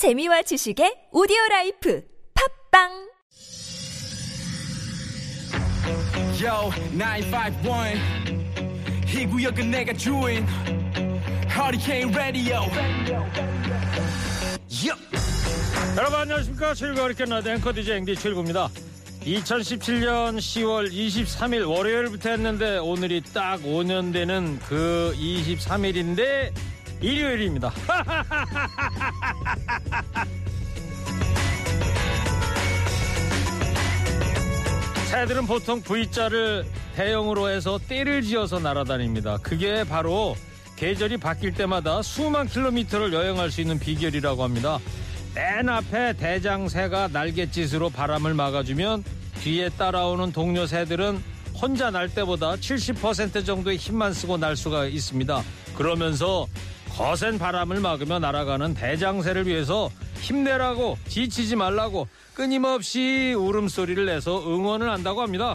재미와 지식의 오디오 life 팟빵 Yo, 951. 이 구역은 내가 주인. Hurricane Radio. Yup. 여러분 안녕하십니까 허리케인 라디오 앵커 DJ 앵디 최일구입니다 2017년 10월 23일 월요일부터 했는데 오늘이 딱 5년 되는 그 23일인데 일요일입니다 새들은 보통 V자를 대형으로 해서 떼를 지어서 날아다닙니다. 그게 바로 계절이 바뀔 때마다 수만 킬로미터를 여행할 수 있는 비결이라고 합니다. 맨 앞에 대장새가 날갯짓으로 바람을 막아주면 뒤에 따라오는 동료 새들은 혼자 날 때보다 70% 정도의 힘만 쓰고 날 수가 있습니다. 그러면서 거센 바람을 막으며 날아가는 대장새를 위해서 힘내라고 지치지 말라고 끊임없이 울음소리를 내서 응원을 한다고 합니다.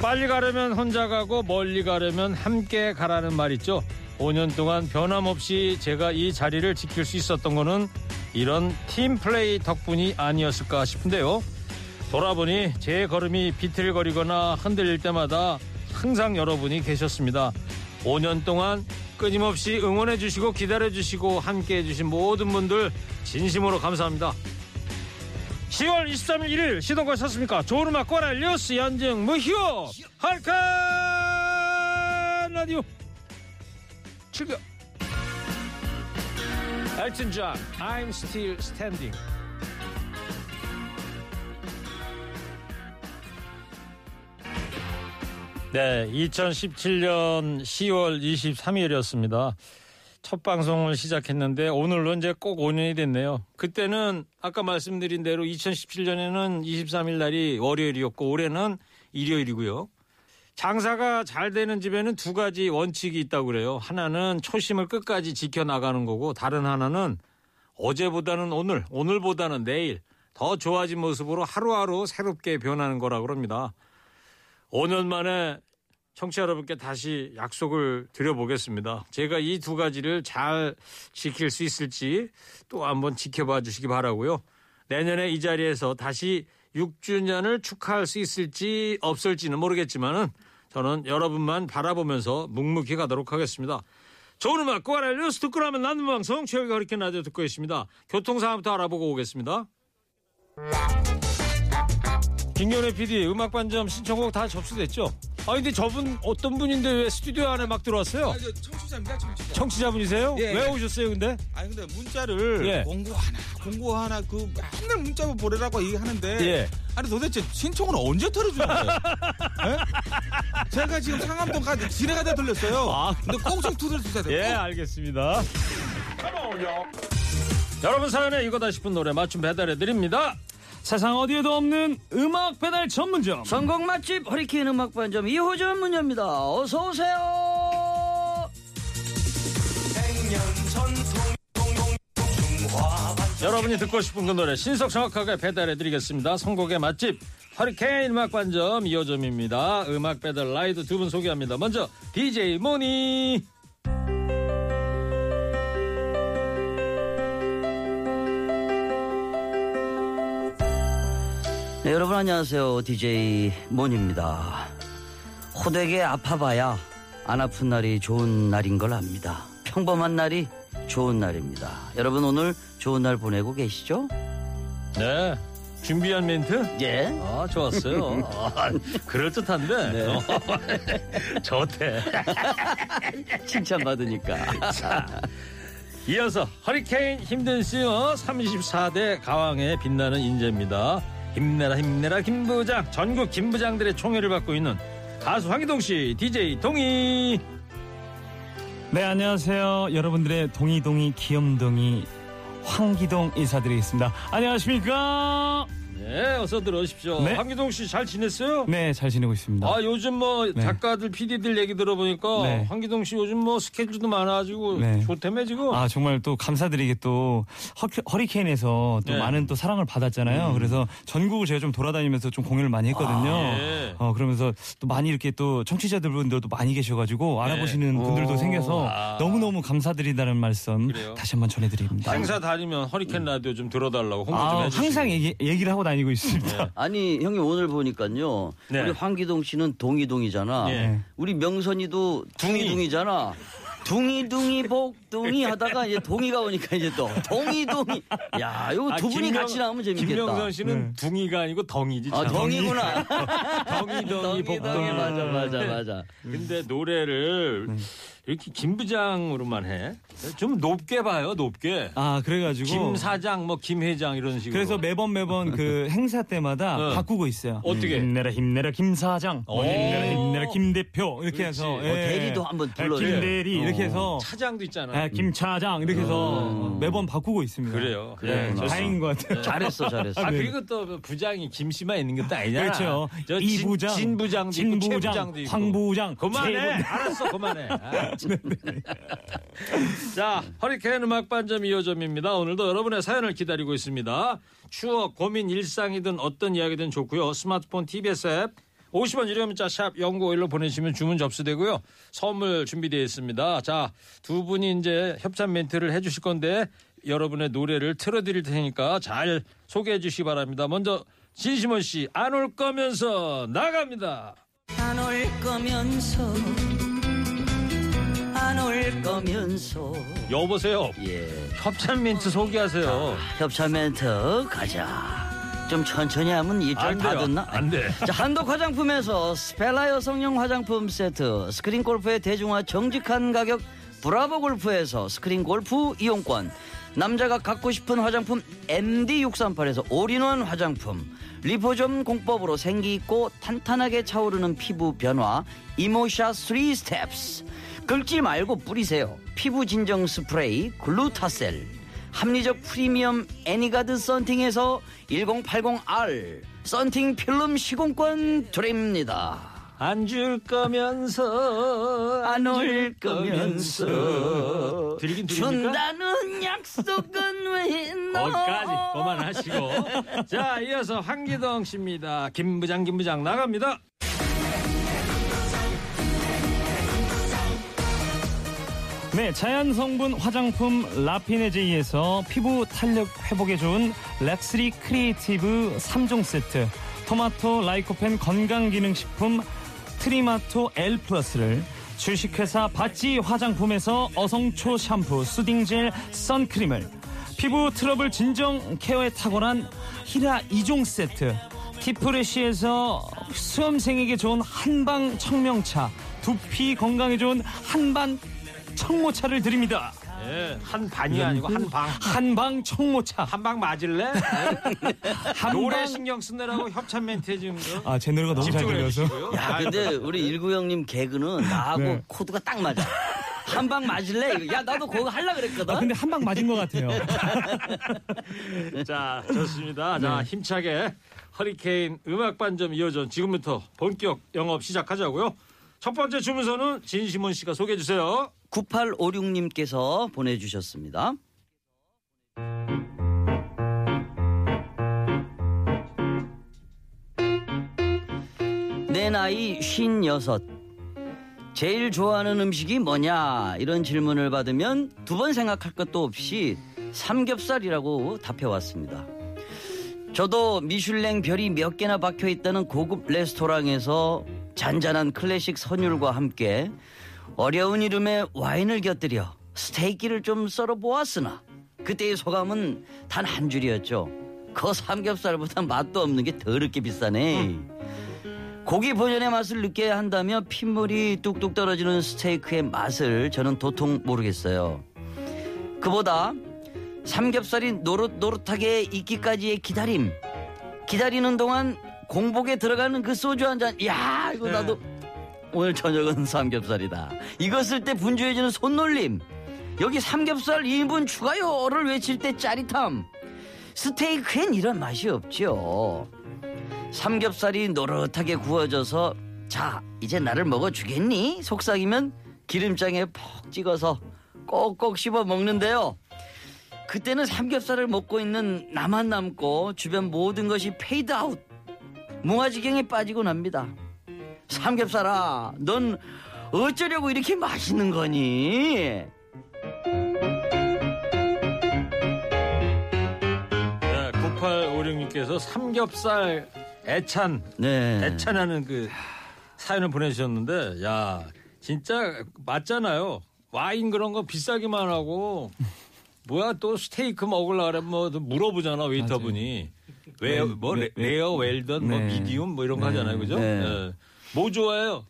빨리 가려면 혼자 가고 멀리 가려면 함께 가라는 말 있죠. 5년 동안 변함없이 제가 이 자리를 지킬 수 있었던 거는 이런 팀플레이 덕분이 아니었을까 싶은데요. 돌아보니 제 걸음이 비틀거리거나 흔들릴 때마다 항상 여러분이 계셨습니다. 5년 동안 끊임없이 응원해 주시고 기다려 주시고 함께 해 주신 모든 분들 진심으로 감사합니다. 10월 23일 1일 시동걸 쳤습니까? 좋은 음악 꼬랄 뉴스 연증 무휴 할까 라디오 출격 엘튼 존 I'm still standing 네, 2017년 10월 23일이었습니다. 첫 방송을 시작했는데 오늘로 이제 꼭 5년이 됐네요. 그때는 아까 말씀드린 대로 2017년에는 23일 날이 월요일이었고 올해는 일요일이고요. 장사가 잘 되는 집에는 두 가지 원칙이 있다고 그래요. 하나는 초심을 끝까지 지켜나가는 거고 다른 하나는 어제보다는 오늘, 오늘보다는 내일 더 좋아진 모습으로 하루하루 새롭게 변하는 거라고 합니다. 5년 만에 청취자 여러분께 다시 약속을 드려보겠습니다. 제가 이 두 가지를 잘 지킬 수 있을지 또 한번 지켜봐 주시기 바라고요. 내년에 이 자리에서 다시 6주년을 축하할 수 있을지 없을지는 모르겠지만은 저는 여러분만 바라보면서 묵묵히 가도록 하겠습니다. 좋은 음악 꼬아라 뉴스 듣고 나면 나는 방송 최혁이 허리케인 라디오 듣고 계십니다. 교통 상황부터 알아보고 오겠습니다. 김경래 PD 음악 반점 신청곡 다 접수됐죠? 아 근데 저분 어떤 분인데 왜 스튜디오 안에 막 들어왔어요? 아, 저 청취자입니다, 청취자. 청취자분이세요? 예, 왜 예. 오셨어요 근데? 아니 근데 문자를 예. 공고 하나, 공고 하나 그 맨날 문자로 보내라고 얘기하는데 예. 아니 도대체 신청은 언제 털어주는 거예요? 예? 제가 지금 상암동까지 지뢰가 다 들렸어요. 아. 근데 꼭 좀 두드려주세요. 예 알겠습니다. 여러분 사연에 이거다 싶은 노래 맞춤 배달해 드립니다. 세상 어디에도 없는 음악 배달 전문점. 전국 맛집 허리케인 음악 반점 이호전 문녀입니다. 어서 오세요. 여러분이 듣고 싶은 그 노래 신속 정확하게 배달해 드리겠습니다. 선곡의 맛집 허리케인 음악 반점 2호점입니다. 음악 배달 라이드 두 분 소개합니다. 먼저 DJ 모니. 네, 여러분 안녕하세요. DJ 몬입니다. 호되게 아파봐야 안 아픈 날이 좋은 날인 걸 압니다. 평범한 날이 좋은 날입니다. 여러분 오늘 좋은 날 보내고 계시죠? 네. 준비한 멘트? 예. 아, 좋았어요. 아, 그럴듯한데. 네. 어, 좋대. 칭찬받으니까. 이어서 허리케인 힘든 싱어 34대 가왕에 빛나는 인재입니다. 힘내라 힘내라 김부장 전국 김부장들의 총애를 받고 있는 가수 황희동 씨 DJ 동희 네, 안녕하세요. 여러분들의 동이동이 귀염동이 황기동 인사드리겠습니다. 안녕하십니까? 네 네, 어서 들어오십시오. 네. 황기동 씨 잘 지냈어요? 네, 잘 지내고 있습니다. 아 요즘 뭐 네. 작가들 PD들 얘기 들어보니까 네. 황기동 씨 요즘 뭐 스케줄도 많아가지고 네. 좋다며 지금. 아 정말 또 감사드리게 또 허, 리케인에서또 네. 많은 또 사랑을 받았잖아요. 그래서 전국을 제가 좀 돌아다니면서 좀 공연을 많이 했거든요. 예. 어 그러면서 또 많이 이렇게 또 청취자들 분들도 많이 계셔가지고 알아보시는 분들도 생겨서 아. 너무 너무 감사드린다는 말씀 그래요? 다시 한번 전해드립니다. 행사 다니면 허리케인 라디오 좀 들어달라고 홍보 좀 아, 해주시고. 항상 얘기, 얘기를 하고 다니 고 있습니다. 아니 형님 오늘 보니까요. 네. 우리 황기동 씨는 동이동이잖아. 예. 우리 명선이도 둥이둥이잖아. 둥이둥이 복둥이 하다가 이제 동이가 오니까 이제 또 동이동이. 야, 이거 아, 두 분이 김명- 같이 나오면 재밌겠다. 김명선 씨는 네. 둥이가 아니고 덩이지. 아, 참. 동이구나. 덩이 덩이 복덩이. 동이 맞아 맞아 맞아. 근데 노래를 네. 이렇게 김 부장으로만 해. 좀 높게 봐요, 높게. 아 그래가지고 김 사장, 뭐 김 회장 이런 식으로. 그래서 매번 매번 그 행사 때마다 어. 바꾸고 있어요. 어떻게? 힘내라 힘내라 김 사장, 뭐 오. 힘내라 힘내라 김 대표 이렇게 그렇지. 해서 어, 대리도 한번 불러줘요. 김 대리 이렇게 해서 차장도 있잖아. 아, 김 차장 이렇게 해서 매번 바꾸고 있습니다. 그래요. 그래, 네, 그래. 다행인 것 같아요. 잘했어 잘했어. 아 네. 그리고 또 부장이 김씨만 있는 것도 아니잖아. 그렇죠. 저이 진- 부장, 진 부장도 진 부장. 황 부장, 그만해. 알았어, 그만해. 아. 네, 자, 허리케인 음악 반점 2호점입니다. 오늘도 여러분의 사연을 기다리고 있습니다. 추억, 고민, 일상이든 어떤 이야기든 좋고요. 스마트폰 TBS 앱 50원 유료 문자 샵 0951로 보내시면 주문 접수되고요. 선물 준비되어 있습니다. 자, 두 분이 이제 협찬 멘트를 해 주실 건데 여러분의 노래를 틀어 드릴 테니까 잘 소개해 주시기 바랍니다. 먼저 진시몬 씨, 안 올 거면서 나갑니다. 안 올 거면서 안 올 거면서 여보세요. 예 협찬 멘트 소개하세요. 협찬 멘트 가자 좀 천천히 하면 입장 다. 듣나? 안 돼. 자 한독 화장품에서 스펠라 여성용 화장품 세트 스크린 골프의 대중화 정직한 가격 브라보 골프에서 스크린 골프 이용권 남자가 갖고 싶은 화장품 MD638에서 all-in-one 화장품 리포좀 공법으로 생기 있고 탄탄하게 차오르는 피부 변화 이모샤 3 steps 긁지 말고 뿌리세요. 피부 진정 스프레이 글루타셀. 합리적 프리미엄 애니가드 썬팅에서 1080R 썬팅 필름 시공권 드립니다. 안 줄 거면서 안 올 거면서. 드리긴 드립니까? 준다는 약속은 왜 너? 거기까지 그만하시고. 자 이어서 황기동 씨입니다. 김 부장 김 부장 나갑니다 네, 자연 성분 화장품 라피네제이에서 피부 탄력 회복에 좋은 렉스리 크리에이티브 3종 세트, 토마토 라이코펜 건강기능식품 트리마토 L 플러스를 주식회사 바찌 화장품에서 어성초 샴푸, 수딩젤, 선크림을 피부 트러블 진정 케어에 탁월한 히라 2종 세트, 티프레시에서 수험생에게 좋은 한방 청명차, 두피 건강에 좋은 한방 청모차를 드립니다. 예, 한 반이 아니고 한 방 한방 청모차. 한 방 맞을래? 노래 한방. 신경 쓰느라고 협찬 멘트 해주는 거 아, 제 노래가 너무 잘 집중을 들려서. 해주시고요 야 근데 우리 일구 형님 개그는 나하고 네. 코드가 딱 맞아. 한 방 맞을래? 야 나도 그거 하려 그랬거든. 아, 근데 한 방 맞은 것 같아요. 자 좋습니다 자 힘차게 허리케인 음악 반점 2호전 지금부터 본격 영업 시작하자고요 첫 번째 주문서는 진심원 씨가 소개해 주세요 9856님께서 보내주셨습니다. 내 나이 56. 제일 좋아하는 음식이 뭐냐? 이런 질문을 받으면 두 번 생각할 것도 없이 삼겹살이라고 답해왔습니다. 저도 미슐랭 별이 몇 개나 박혀 있다는 고급 레스토랑에서 잔잔한 클래식 선율과 함께 어려운 이름에 와인을 곁들여 스테이키를 좀 썰어 보았으나 그때의 소감은 단 한 줄이었죠. 그 삼겹살보다 맛도 없는 게 더럽게 비싸네. 고기 본연의 맛을 느껴야 한다며 핏물이 뚝뚝 떨어지는 스테이크의 맛을 저는 도통 모르겠어요. 그보다 삼겹살이 노릇노릇하게 익기까지의 기다림. 기다리는 동안 공복에 들어가는 그 소주 한 잔. 야, 이거 나도 오늘 저녁은 삼겹살이다. 익었을 때 분주해지는 손놀림. 여기 삼겹살 2인분 추가요를 외칠 때 짜릿함. 스테이크엔 이런 맛이 없죠. 삼겹살이 노릇하게 구워져서 자 이제 나를 먹어주겠니? 속삭이면 기름장에 푹 찍어서 꼭꼭 씹어 먹는데요. 그때는 삼겹살을 먹고 있는 나만 남고 주변 모든 것이 페이드 아웃. 무아지경에 빠지곤 합니다. 삼겹살아, 넌 어쩌려고 이렇게 맛있는 거니? 네, 9856님께서 삼겹살 예찬 네. 예찬하는 그 사연을 보내주셨는데 야 진짜 맞잖아요. 와인 그런 거 비싸기만 하고 뭐야 또 스테이크 먹으려 그러면 뭐 물어보잖아 웨이터분이 왜뭐 네, 네. 레어 웰던 뭐 네. 미디움 뭐 이런 거 하잖아요 그죠? 네. 네. 뭐 좋아해요?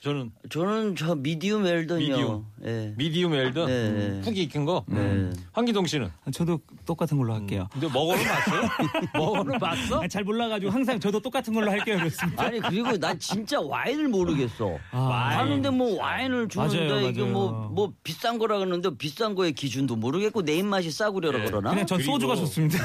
저는 저는 저 미디움 웰던이요. 미디움. 예. 미디움 웰던 네. 음, 푹 익힌 거. 네. 황기동 씨는 저도 똑같은 걸로 할게요. 근데 먹어는 봤어요? 먹어는 봤어? 아, 잘 몰라가지고 항상 저도 똑같은 걸로 할게요. 그렇습니다. 아니 그리고 난 진짜 와인을 모르겠어. 아, 하는데 뭐 와인을 주는데 맞아요, 이게 맞아요. 뭐 뭐 비싼 거라 그러는데 비싼 거의 기준도 모르겠고 내 입맛이 싸구려라 네. 그러나? 그냥 전 그리고- 소주가 좋습니다.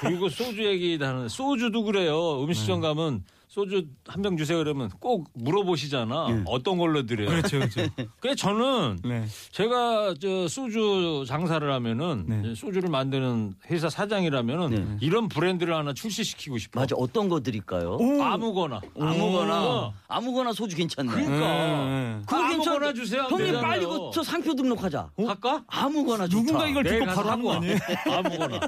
그리고 소주 얘기도 하는 소주도 그래요. 음식점 가면 소주 한 병 주세요 그러면 꼭 물어보시잖아. 어떤 걸로 드려요. 그렇죠, 그렇죠. 그래 저는 네. 제가 저 소주 장사를 하면은 네. 소주를 만드는 회사 사장이라면은 네. 이런 브랜드를 하나 출시시키고 싶어. 맞아 어떤 거 드릴까요? 아무거나. 아무거나 어. 아무거나 소주 괜찮네. 그러니까 네. 그거 아무거나 괜찮- 주세요. 형님 되잖아요. 빨리 그저 상표 등록하자. 할까? 아무거나 좋다. 누군가 이걸 듣고 바로 하는 거 아니에요? 와. 아무거나.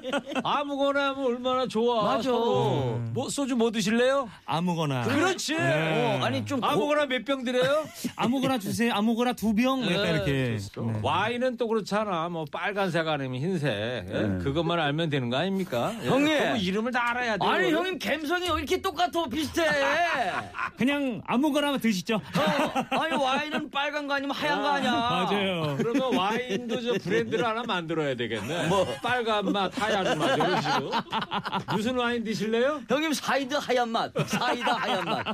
아무거나 하면 얼마나 좋아. 맞아. 서로. 뭐 소주 뭐 드실래요? 아무거나. 그렇지. 어, 아니 좀 고- 아무거나 몇 병 드려요? 아무거나 주세요. 아무거나 두 병. 네, 이렇게. 좋소. 네. 와인은 또 그렇잖아. 뭐 빨간색 아니면 흰색. 예? 그것만 알면 되는 거 아닙니까? 예? 형님. 그거 이름을 다 알아야 돼. 아니 형님 감성이 왜 이렇게 똑같아 비슷해. 그냥 아무거나 드시죠. 어, 아니 와인은 빨간 거 아니면 하얀 거 아니야. 맞아요. 그러면 와인도 저 브랜드를 하나 만들어야 되겠네. 뭐 빨간 맛, 하얀 맛 이런 식으로. 무슨 와인 드실래요? 형님 사이드 하얀 맛, 사이다 하얀 맛.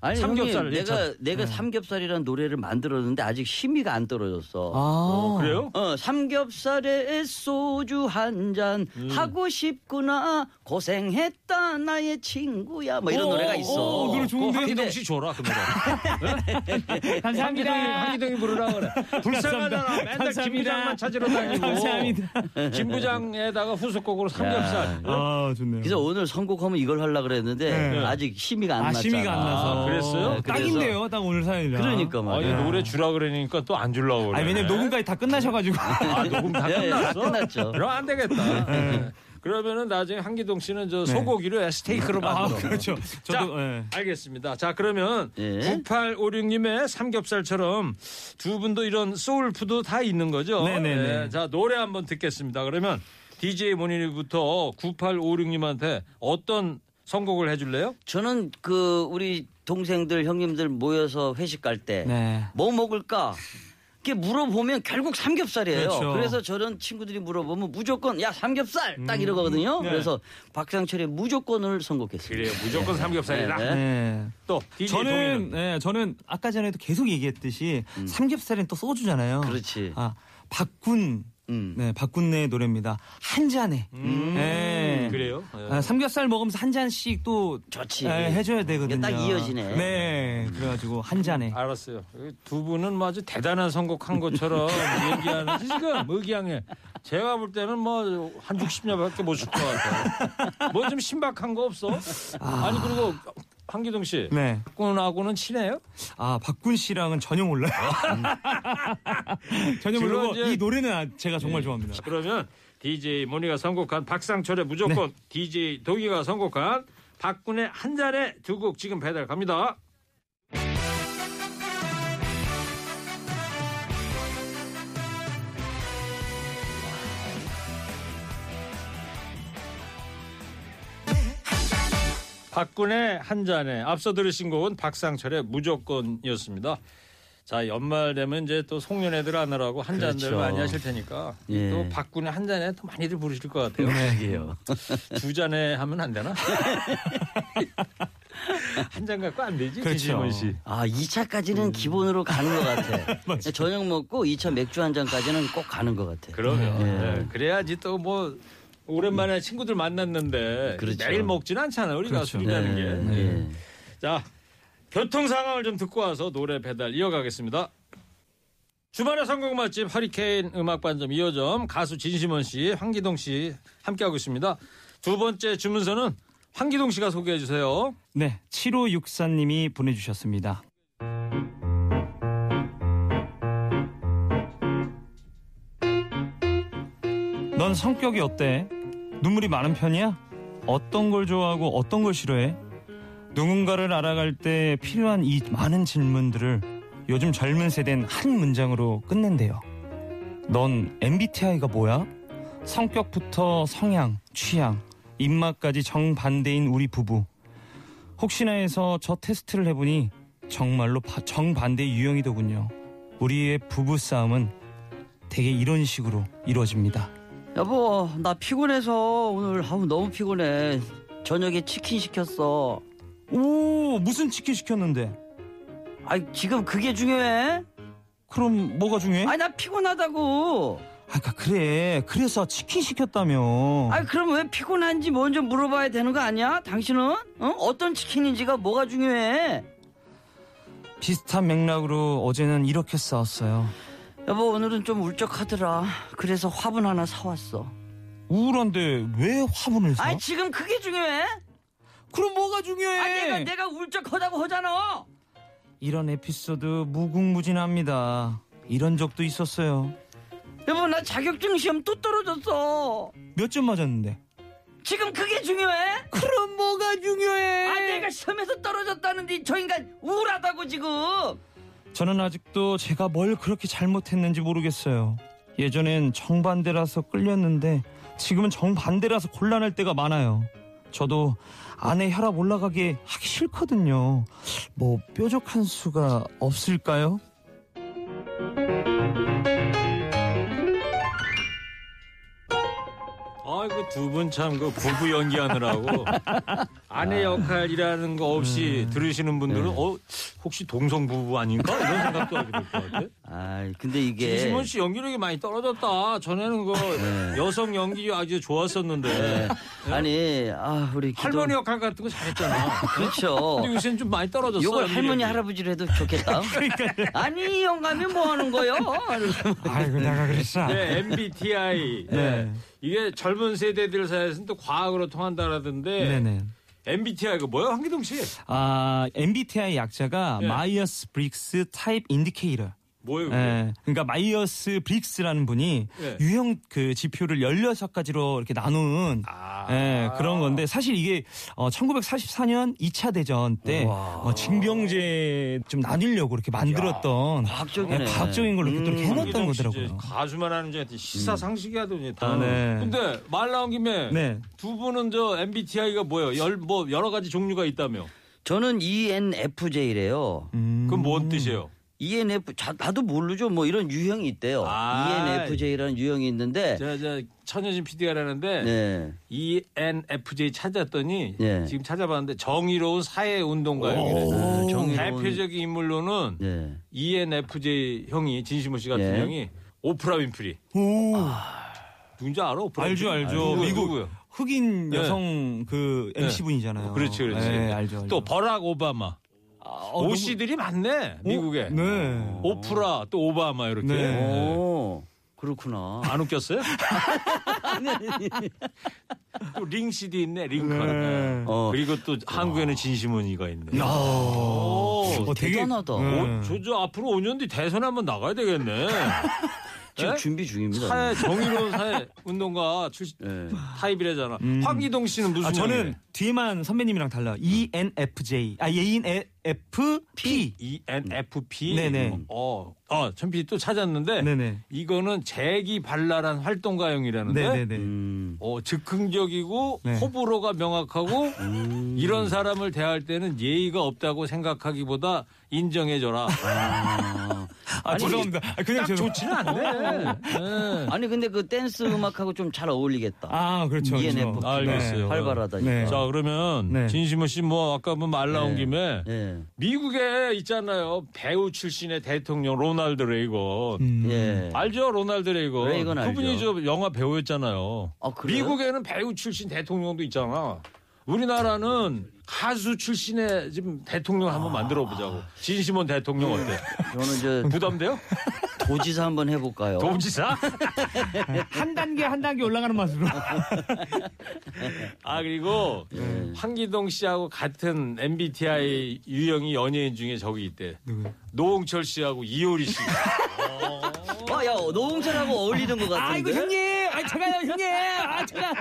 아니 삼겹살, 형님, 내가 내가 삼겹살이라는 노래를 만들었는데 아직 심의가 안 떨어졌어. 아. 그래요? 어, 삼겹살에 소주 한잔 음. 하고 싶구나 고생했다 나의 친구야 뭐 이런 노래가 있어. 오, 노래 좋은데? 근데- 씨 줘라 그 노래. 감사합니다. 황기동이 부르라 그래. 불쌍하잖아. 맨날 김 감사합니다. 부장만 찾으러 다니고. 감사합니다. 김 부장에다가 후속곡으로 삼겹살. 아, 좋네요. 그래서 오늘 선곡하면 이걸 하려 그랬는데 네. 아직 심의가 안 아, 났잖아. 심의가 안 나서. 아, 그랬어요? 네, 딱인데요. 딱 오늘 사연이랑. 그러니까 아, 이 말이야. 노래 주라 그러니까 또안 주려고 그래. 아니, 왜냐면 녹음까지 다 끝나셔가지고. 아, 녹음 다 예, 예, 다 끝났어? 끝났죠. 그럼 안 되겠다. 네. 그러면은 나중에 한기동 씨는 저 소고기로 스테이크로 아, 만들어. 그렇죠. 자, 저도, 예. 알겠습니다. 자, 그러면 예. 9856님의 삼겹살처럼 두 분도 이런 soul food 다 있는 거죠? 네네네. 자, 노래 한번 듣겠습니다. 그러면 DJ 모니부터 9856님한테 어떤 선곡을 해줄래요? 저는 그 우리 동생들 형님들 모여서 회식 갈 때뭐 네. 먹을까? 이렇게 물어보면 결국 삼겹살이에요. 그렇죠. 그래서 저는 친구들이 물어보면 무조건 야 삼겹살 딱 이러거든요. 네. 그래서 박상철의 무조건을 선곡했습니다. 그래요. 무조건 삼겹살이다. 네. 네. 또 DJ 저는 네, 저는 아까 전에도 계속 얘기했듯이 삼겹살은 또 소주잖아요. 음. 그렇지. 아, 박군 음. 네, 박군네 노래입니다. 한 잔에. 네. 그래요? 예. 아, 삼겹살 먹으면서 한 잔씩 또 좋지. 네, 해줘야 되거든요. 딱 이어지네. 네, 그래가지고 한 잔에. 알았어요. 두 분은 뭐 아주 대단한 선곡한 것처럼 얘기하는 지금 의기양해. 제가 볼 때는 뭐 한 60년밖에 못 줄 것 같아요. 뭐 좀 신박한 거 없어? 아 니 그리고 황기동 씨, 네. 박군하고는 친해요? 아, 박군 씨랑은 전혀 몰라요. 전혀 주로 모르고 이제- 이 노래는 아- 제가 정말 좋아합니다. 그러면 DJ 모니가 선곡한 박상철의 무조건 DJ 동희가 선곡한 박군의 한 잔에 두 곡 지금 배달 갑니다. 박군의 한 잔에 앞서 들으신 곡은 박상철의 무조건이었습니다. 자 연말 되면 이제 또 송년회들 하느라고 한 잔들 그렇죠. 많이 하실 테니까 예. 또 박군의 한 잔에 또 많이들 부르실 것 같아요. 그러게요. 두 잔에 하면 안 되나? 한 잔 갖고 안 되지, 그렇죠. 씨. 아 2차까지는 기본으로 가는 것 같아. 저녁 먹고 2차 맥주 한 잔까지는 꼭 가는 것 같아. 그러면 예. 네, 그래야지 또뭐 오랜만에 친구들 만났는데 그렇죠. 매일 먹진 않잖아요. 우리가 그렇죠. 술이라는 게. 예. 자, 교통 상황을 좀 듣고 와서 노래 배달 이어가겠습니다. 주말의 성공 맛집 허리케인 음악반점 2호점 가수 진심원 씨, 황기동 씨 함께하고 있습니다. 두 번째 주문서는 황기동 씨가 소개해 주세요. 네, 7564님이 보내주셨습니다. 넌 성격이 어때? 눈물이 많은 편이야? 어떤 걸 좋아하고 어떤 걸 싫어해? 누군가를 알아갈 때 필요한 이 많은 질문들을 요즘 젊은 세대는 한 문장으로 끝낸대요. 넌 MBTI가 뭐야? 성격부터 성향, 취향, 입맛까지 정반대인 우리 부부. 혹시나 해서 저 테스트를 해보니 정말로 바- 정반대 유형이더군요. 우리의 부부 싸움은 되게 이런 식으로 이루어집니다. 여보, 나 피곤해서 오늘 아우 너무 피곤해. 저녁에 치킨 시켰어. 오, 무슨 치킨 시켰는데? 아, 지금 그게 중요해? 그럼 뭐가 중요해? 아니, 나 피곤하다고. 아, 그러니까 그래. 그래서 치킨 시켰다며. 아니, 그럼 왜 피곤한지 먼저 물어봐야 되는 거 아니야? 당신은? 어? 어떤 치킨인지가 뭐가 중요해? 비슷한 맥락으로 어제는 이렇게 싸웠어요. 여보, 오늘은 좀 울적하더라. 그래서 화분 하나 사왔어. 우울한데 왜 화분을 사? 아니, 지금 그게 중요해? 그럼 뭐가 중요해? 아, 내가, 내가 울적하다고 하잖아. 이런 에피소드 무궁무진합니다. 이런 적도 있었어요. 여보, 나 자격증 시험 또 떨어졌어. 몇 점 맞았는데? 지금 그게 중요해? 그럼 뭐가 중요해? 아, 내가 시험에서 떨어졌다는데 저 인간 우울하다고 지금. 저는 아직도 제가 뭘 그렇게 잘못했는지 모르겠어요. 예전엔 정반대라서 끌렸는데 지금은 정반대라서 곤란할 때가 많아요. 저도 아내 혈압 올라가게 하기 싫거든요. 뭐 뾰족한 수가 없을까요? 아이고 두 분 참 그 부부 연기하느라고 아내 역할이라는 거 없이 들으시는 분들은 어 혹시 동성 부부 아닌가 이런 생각도 하게 될 것 같아. 아, 근데 이게 진심원 씨 연기력이 많이 떨어졌다. 전에는 그 여성 연기 아주 좋았었는데 아니, 아, 우리 기도... 할머니 역할 같은 거 잘했잖아. 그렇죠. 근데 요새는 좀 많이 떨어졌어. 요걸 연기력이. 할머니 할아버지로 해도 좋겠다. 아니 이 영감이 뭐 하는 거요? 아이고 내가 그랬어. 네, MBTI. 네. 이게 젊은 세대들 사이에서는 또 과학으로 통한다라던데 네네. MBTI가 뭐야, 황기동 씨? 아 MBTI 약자가 네. Myers-Briggs Type Indicator. 뭐예요? 그게? 예, 그러니까 마이어스 브릭스라는 분이 네. 유형 그 지표를 16가지로 이렇게 나눈 아. 예, 그런 건데 사실 이게 어, 1944년 2차 대전 때 어, 징병제 좀 나뉘려고 이렇게 만들었던 과학적이네. 예, 과학적인 걸로 이렇게 또 이렇게 해놨던 이제 거더라고요. 가수만 하는 줄 알았더니 시사 상식이 하더니 다. 아, 네. 근데 말 나온 김에 네. 두 분은 저 MBTI가 뭐예요? 열, 뭐 여러 가지 종류가 있다며. 저는 ENFJ래요. 음. 그건 뭔 뜻이에요? ENF 자, 나도 모르죠. 뭐 이런 유형이 있대요. 아. ENFJ라는 유형이 있는데 제가 저 천여진 PD가 라는데 네. ENFJ 찾았더니 네. 지금 찾아봤는데 정의로운 사회 운동가예요. 네, 정의로운- 대표적인 인물로는 네. ENFJ 형이 진시몬 씨 같은 예. 형이 오프라 윈프리. 오, 누군지 알아? 오프라 알죠, 윈프리? 알죠. 누구, 미국 누구요? 흑인 네. 여성 그 MC 분이잖아요. 그렇지, 그렇지. 네, 알죠, 알죠. 또 버락 오바마. 아, 어, 오씨들이 많네 미국에. 너무- 네. 오프라 또 오바마 이렇게. 네. 오. 그렇구나. 안 웃겼어요? 또링 CD 있네 링컨. 네. 어. 그리고 또 한국에는 진심원이가 있네. 야. 오, 어, 되게- 대단하다. 네. 저, 저 앞으로 5년 뒤 대선 한번 나가야 되겠네. 지금 네? 준비 중입니다. 사회 정의로운 사회 운동가 출신 네. 타입이래잖아. 음. 황기동 씨는 무슨 아, 저는? 뒤에만 선배님이랑 달라. E ENFJ. 아, ENFP. ENFP. 네네. 어, 어, 천피 또 찾았는데 네네. 이거는 재기발랄한 활동가형이라는데. 네네네. 음. 어, 즉흥적이고 네. 호불호가 명확하고 이런 사람을 대할 때는 예의가 없다고 생각하기보다 인정해줘라. 아. 아, 아니, 죄송합니다. 아, 그냥 딱 죄송- 좋지는 않네. 네. 아니 근데 그 댄스 음악하고 좀 잘 어울리겠다. 아, 그렇죠. 그렇죠. 알겠어요. 활발하다. 네. 자 그러면 네. 진심호 씨 뭐 아까 뭐 말 나온 네. 김에 네. 네. 미국에 있잖아요. 배우 출신의 대통령 로널드 레이건. 음. 예. 알죠? 로널드 레이건. 레이건 알죠. 그분이 저 영화 배우였잖아요. 아, 그래요? 미국에는 배우 출신 대통령도 있잖아. 우리나라는 가수 출신의 지금 대통령 한번 만들어 보자고. 진심원 대통령 어때? 저는 저 부담돼요? 도지사 한번 해볼까요? 도지사? 한 단계 한 단계 올라가는 맛으로. 아 그리고 네. 황기동 씨하고 같은 MBTI 유형이 연예인 중에 저기 있대. 노홍철 씨하고 이효리 씨. 어, 야, 노홍철하고 어울리는 것 같은데. 형님, 아 제가요 형님, 아 제가.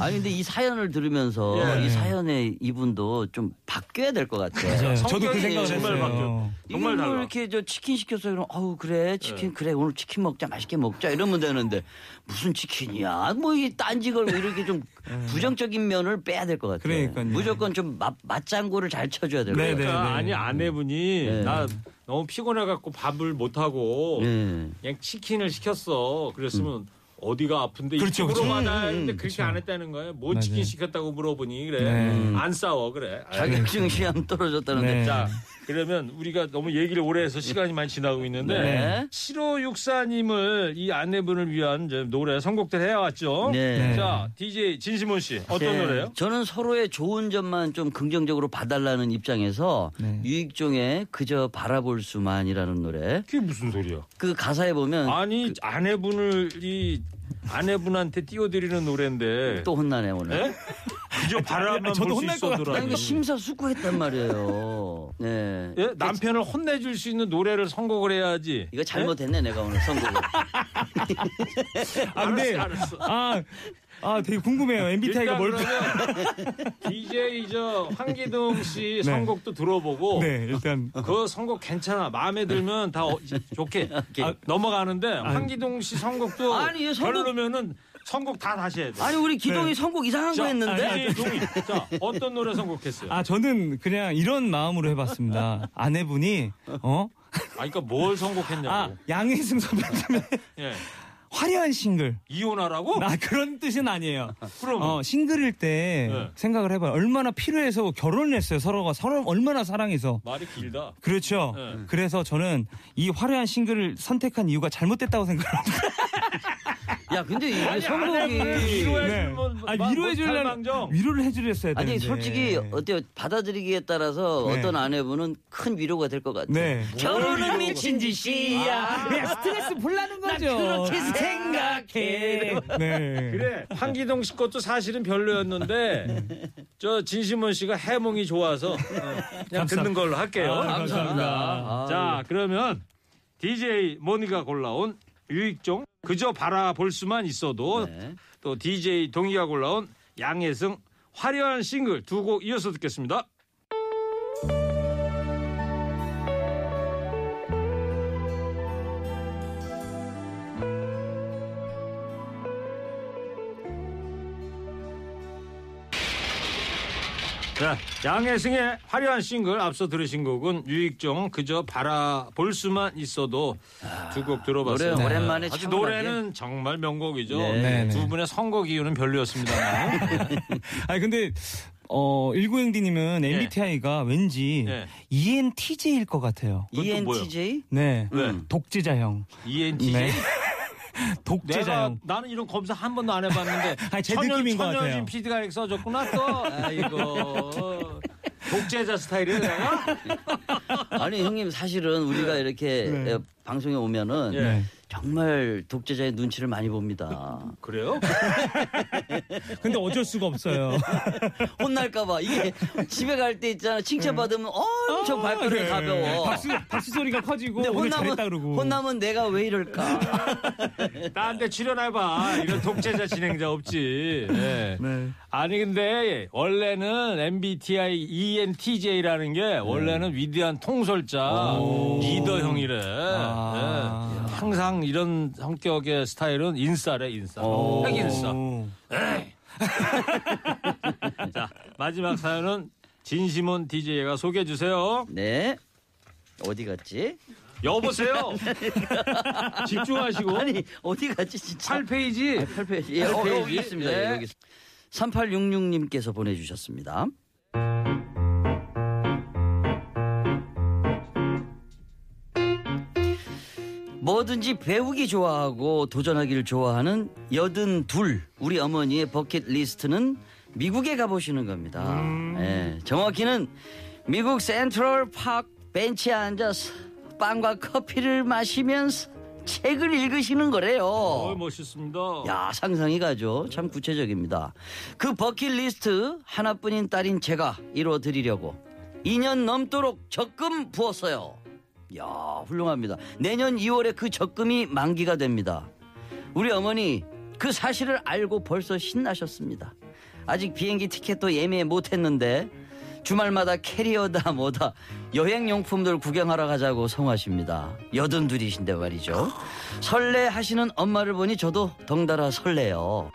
아니 근데 이 사연을 들으면서 예. 이 사연에 이분도 좀 바뀌어야 될 것 같아. 맞아요. 저도 그 생각을 정말 했어요. 바뀌어. 정말 뭐 달라. 이렇게 저 치킨 시켰어 그럼 아우 그래 네. 치킨 그래 오늘 치킨 먹자 맛있게 먹자 이러면 되는데 무슨 치킨이야 뭐 이 딴지 걸고 이렇게 좀 부정적인 면을 빼야 될 것 같아. 네. 그러니까요. 무조건 좀 맞, 맞장구를 잘 쳐줘야 될것 네, 같아. 네. 그러니까 아니 아내분이 네. 나 너무 피곤해 갖고 밥을 못 하고 네. 그냥 치킨을 시켰어. 그랬으면 어디가 아픈데 그렇죠, 이쪽으로 그렇죠. 받아 음, 했는데 음, 그렇게 안 했다는 거예요. 뭐 맞아요. 치킨 시켰다고 물어보니 그래. 네. 안 싸워 그래. 아유. 자격증 시험 떨어졌다는데. 네. 자 그러면 우리가 너무 얘기를 오래 해서 시간이 많이 지나고 있는데 네. 7564님을 이 아내분을 위한 노래 선곡들 해왔죠. 네. 네. 자 DJ 진시몬 씨 어떤 네. 노래요? 저는 서로의 좋은 점만 좀 긍정적으로 봐달라는 입장에서 네. 유익종의 그저 바라볼 수만이라는 노래. 그게 무슨 소리야? 그 가사에 보면 아니 아내분을 이 아내분한테 띄워드리는 노래인데 또 혼나네 오늘. 예? 그저 바라만 저도 볼수 혼날 것 같아요. 심사숙고했단 말이에요. 네. 예? 남편을 혼내줄 수 있는 노래를 선곡을 해야지. 이거 잘못했네 내가 오늘 선곡을. 아 근데 알았어, 알았어. 아, 아 되게 궁금해요. MBTI가 일단 뭘? 그러면 DJ 저 황기동 씨 네. 선곡도 들어보고 네, 일단 그 선곡 괜찮아 마음에 들면 다 어- 좋게 아, 넘어가는데 황기동 씨 선곡도 아니, 얘 선곡- 별로면은 선곡 다 다시 해야 돼. 아니 우리 기동이 네. 선곡 이상한 거 자, 했는데. 아니, 동이. 자 어떤 노래 선곡했어요? 아, 아 저는 그냥 이런 마음으로 해봤습니다. 아내분이 어? 그러니까 뭘 선곡했냐고. 아 양혜승 선배님의 예. 화려한 싱글. 이혼하라고? 아 그런 뜻은 아니에요. 그럼 어, 싱글일 때 네. 생각을 해봐요. 얼마나 필요해서 결혼을 했어요. 서로가 서로 얼마나 사랑해서. 말이 길다. 그렇죠. 네. 그래서 저는 이 화려한 싱글을 선택한 이유가 잘못됐다고 생각합니다. 야 근데 이게 아니, 선곡이. 위로해 주면 뭐, 아, 뭐, 위로해 주려면 탈망정. 위로를 해주랬어야 되는데. 아니 솔직히 어때요 받아들이기에 따라서 네. 어떤 아내분은 큰 위로가 될 것 같아요. 네. 결혼은 미친 짓이야. 그냥 스트레스 풀라는 거죠. 그렇게 생각해. 네. 그래 황기동 씨 것도 사실은 별로였는데 저 진심원 씨가 해몽이 좋아서 어, 그냥 듣는 걸로 할게요. 아, 감사합니다. 아, 자 그러면 DJ 모니가 골라온 유익종 그저 바라볼 수만 있어도 네. 또 DJ 동희가 골라온 양혜승 화려한 싱글 두 곡 이어서 듣겠습니다. 자, 양혜승의 화려한 싱글 앞서 들으신 곡은 유익종 그저 바라볼 수만 있어도 두 곡 들어봤어요. 노래 오랜만에 아주. 노래는 정말 명곡이죠. 네. 네, 네. 두 분의 선곡 이유는 별로였습니다. 아니 근데 어 19행디님은 MBTI가 왠지 네. ENTJ일 것 같아요. ENTJ? 네. 왜? 독재자형. ENTJ? 네. 내가 독재자형. 나는 이런 검사 한 번도 안 해봤는데 아니, 제 천연, 느낌인 것 천연진 같아요. PD가 이렇게 써줬구나 또 아이고 독재자 스타일이야 내가 아니 형님 사실은 우리가 이렇게 네. 에, 방송에 오면은 예. 네. 정말 독재자의 눈치를 많이 봅니다. 그래요? 근데 어쩔 수가 없어요. 혼날까봐 이게 집에 갈 때 있잖아 칭찬받으면 엄청 발걸음이 네. 가벼워. 박수 박수 소리가 커지고 근데 혼나면 그러고. 혼나면 내가 왜 이럴까? 나한테 출연해봐 이런 독재자 진행자 없지 예. 네. 아니 근데 원래는 MBTI ENTJ라는 게 원래는 위대한 통솔자 리더형이래 아. 예. 항상 이런 성격의 스타일은 인싸래 인싸 핵인싸 오. 자 마지막 사연은 진심원 DJ가 소개해 주세요 네. 어디 갔지? 여보세요 집중하시고 아니 어디 갔지 진짜? 8페이지 8페이지. 예, 어, 팔 페이지. 여기 있습니다. 네. 예, 여기. 3866님께서 보내주셨습니다. 뭐든지 배우기 좋아하고 도전하기를 좋아하는 여든 둘 우리 어머니의 버킷 리스트는 미국에 가보시는 겁니다. 예, 정확히는 미국 센트럴 파크 벤치에 앉아서 빵과 커피를 마시면서 책을 읽으시는 거래요. 어, 멋있습니다. 야 상상이 가죠. 참 구체적입니다. 그 버킷리스트 하나뿐인 딸인 제가 이뤄드리려고 2년 넘도록 적금 부었어요. 야 훌륭합니다. 내년 2월에 그 적금이 만기가 됩니다. 우리 어머니 그 사실을 알고 벌써 신나셨습니다. 아직 비행기 티켓도 예매 못했는데 주말마다 캐리어다 뭐다 여행용품들 구경하러 가자고 성하십니다. 여든 둘이신데 말이죠. 설레하시는 엄마를 보니 저도 덩달아 설레요.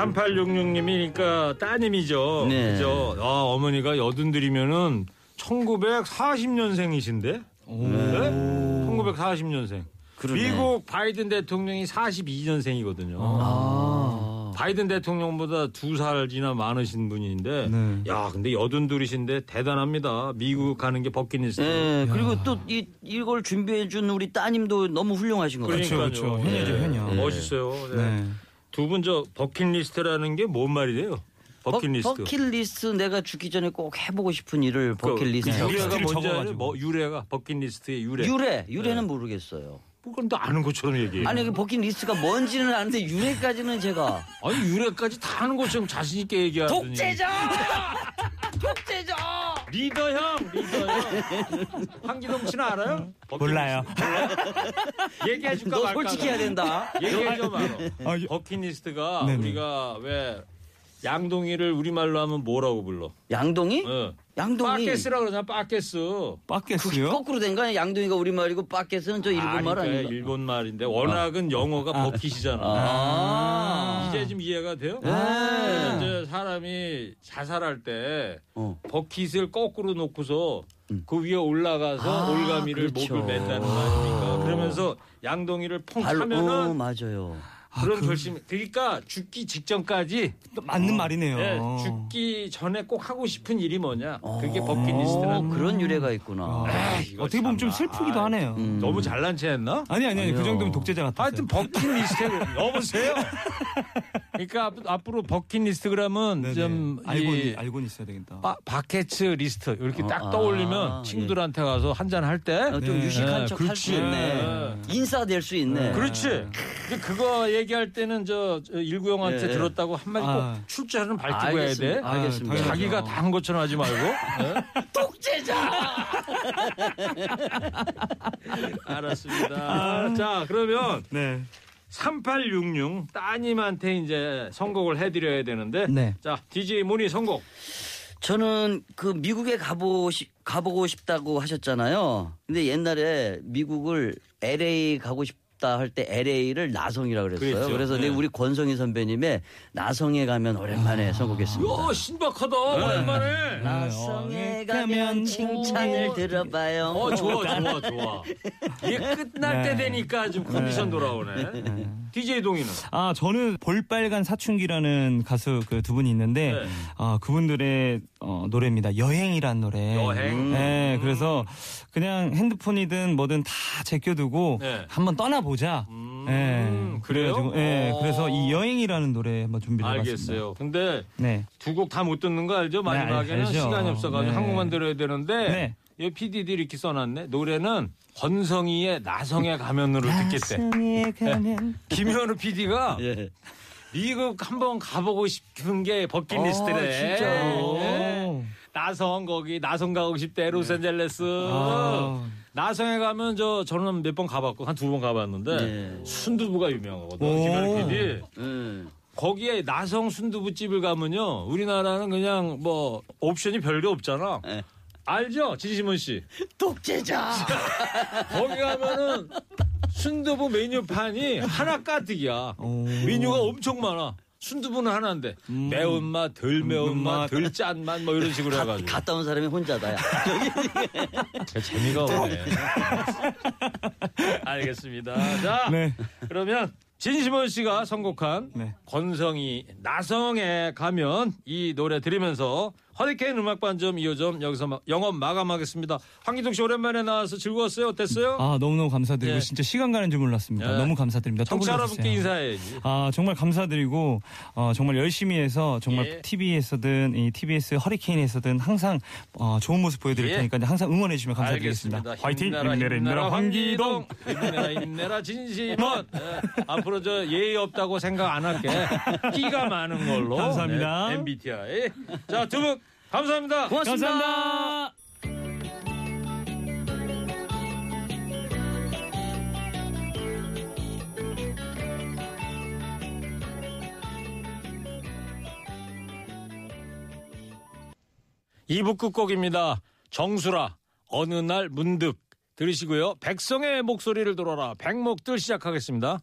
3866님이니까 따님이죠. 네. 그죠? 아, 어머니가 여든들이면은 1940년생이신데? 네? 1940년생. 그러네. 미국 바이든 대통령이 42년생이거든요. 아. 바이든 대통령보다 두 살이나 많으신 분인데, 네. 야, 근데 여든 둘이신데 대단합니다. 미국 가는 게 버킷리스트. 네, 그리고 또 이, 이걸 준비해준 우리 따님도 너무 훌륭하신 것 같아요. 그렇죠, 그렇죠. 효녀죠, 효녀. 멋있어요. 네. 네. 두분 저 버킷리스트라는 게 뭔 말이래요? 버킷리스트. 버, 버킷리스트 내가 죽기 전에 꼭 해보고 싶은 일을 버킷리스트. 그 유래가 뭔지 알아요? 뭐 유래가 버킷리스트의 유래. 유래, 유래는 모르겠어요. 뭐 그럼 또 아는 것처럼 얘기해. 아니 그 버킷리스트가 뭔지는 아는데 유래까지는 제가 아니 유래까지 다 아는 것처럼 자신 있게 얘기하더니. 독재자, 독재자. 리더 형, 리더 형. 황기동 씨는 알아요? 몰라요. 얘기해 줄까 너 말까? 솔직히 해야 된다. 얘기해 줘 말어. 아, 예. 버킷리스트가 네네. 우리가 왜 양동이를 우리말로 하면 뭐라고 불러? 양동이? 어. 양동이. 빠게스라 그러잖아, 빠게스. 빠겠어요? 거꾸로 된 거야. 양동이가 우리 말이고 빠켓은 저 일본 말 아니, 아닌가? 일본 말인데 워낙은 영어가 버킷이잖아. 아. 이제 좀 이해가 돼요? 네. 그러면 이제 사람이 자살할 때 어. 버킷을 거꾸로 놓고서 그 위에 올라가서 아, 올가미를 그렇죠. 목을 맨다는 거 아닙니까? 그러면서 양동이를 퐁 발, 어, 하면은 맞아요. 그런 결심. 그러니까 죽기 직전까지 또 맞는 말이네요. 예, 죽기 전에 꼭 하고 싶은 일이 뭐냐? 그게 어, 버킷리스트라는 그런 유래가 있구나. 이거 어떻게 보면 좀. 슬프기도 아, 하네요. 음. 너무 잘난 체 했나? 아니 아니 아니 그. 정도면 독재자 같았어요. 하여튼 버킷리스트 여보세요. 그러니까 앞- 앞으로 버킷리스트 그러면 네네. 좀 알고 이 알고는 있어야 되겠다. 바, 바켓츠 리스트 이렇게 어, 딱 아, 떠올리면 예. 친구들한테 가서 한잔 할때 어, 좀 네. 유식한 네, 척할 수. 있네. 네. 인싸 될 수 있네. 그렇지. 근데 그거 얘기할 때는 저, 저 일구형한테 예, 예. 들었다고 한마디 아. 꼭 출제하는 밝히고 해야 돼. 알겠습니다. 알겠습니다. 당연하죠. 자기가 다 한 것처럼 하지 말고. 네? 독재자. 알았습니다. 자, 그러면 네. 3866 따님한테 이제 선곡을 해드려야 되는데. 네. 자, DJ 문희 선곡. 저는 그 미국에 가보 시, 가보고 싶다고 하셨잖아요. 근데 옛날에 미국을 LA 가고 싶 다 할 때 LA를 나성이라고 그랬어요. 그랬죠. 그래서 네. 우리 권성희 선배님의 나성에 가면 오랜만에 선곡했습니다. 야, 신박하다. 오랜만에. 나성에 가면 칭찬을 들어봐요. 어, 좋아, 좋아, 좋아. 이게 끝날 때 네. 되니까 좀 컨디션 돌아오네. DJ 동이는. 아 저는 볼빨간 사춘기라는 가수 그 두 분이 있는데 네. 아 그분들의 어, 노래입니다. 여행이란 노래. 여행. 네, 그래서 그냥 핸드폰이든 뭐든 다 제껴두고 네. 한번 떠나보자. 음, 네, 그래요? 그래가지고, 네, 어. 그래서 이 여행이라는 노래 한번 준비를 해봤습니다. 알겠어요. 근데 네, 두 곡 다 못 듣는 거 알죠? 마지막에는 알죠. 시간이 없어가지고 네. 한 곡만 들어야 되는데 네. 이 PD들이 이렇게 써놨네. 노래는 권성희의 나성에 가면으로 듣겠대. 나성에 가면 김현우 PD가 예. 미국 한번 가보고 싶은 게 버킷리스트래. 아, 진짜요? 네. 나성 거기 나성 가고 싶대 로스앤젤레스. 아. 나성에 가면 저 저는 몇 번 가봤고 한 두 번 가봤는데 네. 순두부가 유명하거든. 오. 김현우 PD. 음. 거기에 나성 순두부 집을 가면요. 우리나라는 그냥 뭐 옵션이 별게 없잖아. 네. 알죠? 진심원 씨. 독재자. 거기 가면은 순두부 메뉴판이 하나 가득이야. 오. 메뉴가 엄청 많아. 순두부는 하나인데 매운맛, 덜 매운맛, 매운맛. 덜 짠맛 뭐 이런 식으로 해가지고 갔다 온 사람이 혼자다. 야. 재미가 없네. 알겠습니다. 자, 네. 그러면 진심원 씨가 선곡한 네. 권성이 나성에 가면 이 노래 들으면서 허리케인 음악 반점 2호점 여기서 마- 영업 마감하겠습니다. 황기동 씨 오랜만에 나와서 즐거웠어요. 어땠어요? 아 너무너무 감사드리고 예. 진짜 시간 가는 줄 몰랐습니다. 예. 너무 감사드립니다. 또 청취자 여러분께. 인사해야지. 아 정말 감사드리고 어, 정말 열심히 해서 정말 예. TV에서든 이 TBS 허리케인에서든 항상 어, 좋은 모습 보여드릴 예. 테니까 항상 응원해 주시면 감사드리겠습니다. 알겠습니다. 화이팅! 힘내라, 힘내라 힘내라 황기동! 힘내라 힘내라 진심원. 예, 앞으로 저 예의 없다고 생각 안 할게. 끼가 많은 걸로. 감사합니다. 네, MBTI. 자, 두분 감사합니다. 고맙습니다. 감사합니다. 이부 끝곡입니다. 정수라 어느 날 문득 들으시고요. 백성의 목소리를 들어라. 백목들 시작하겠습니다.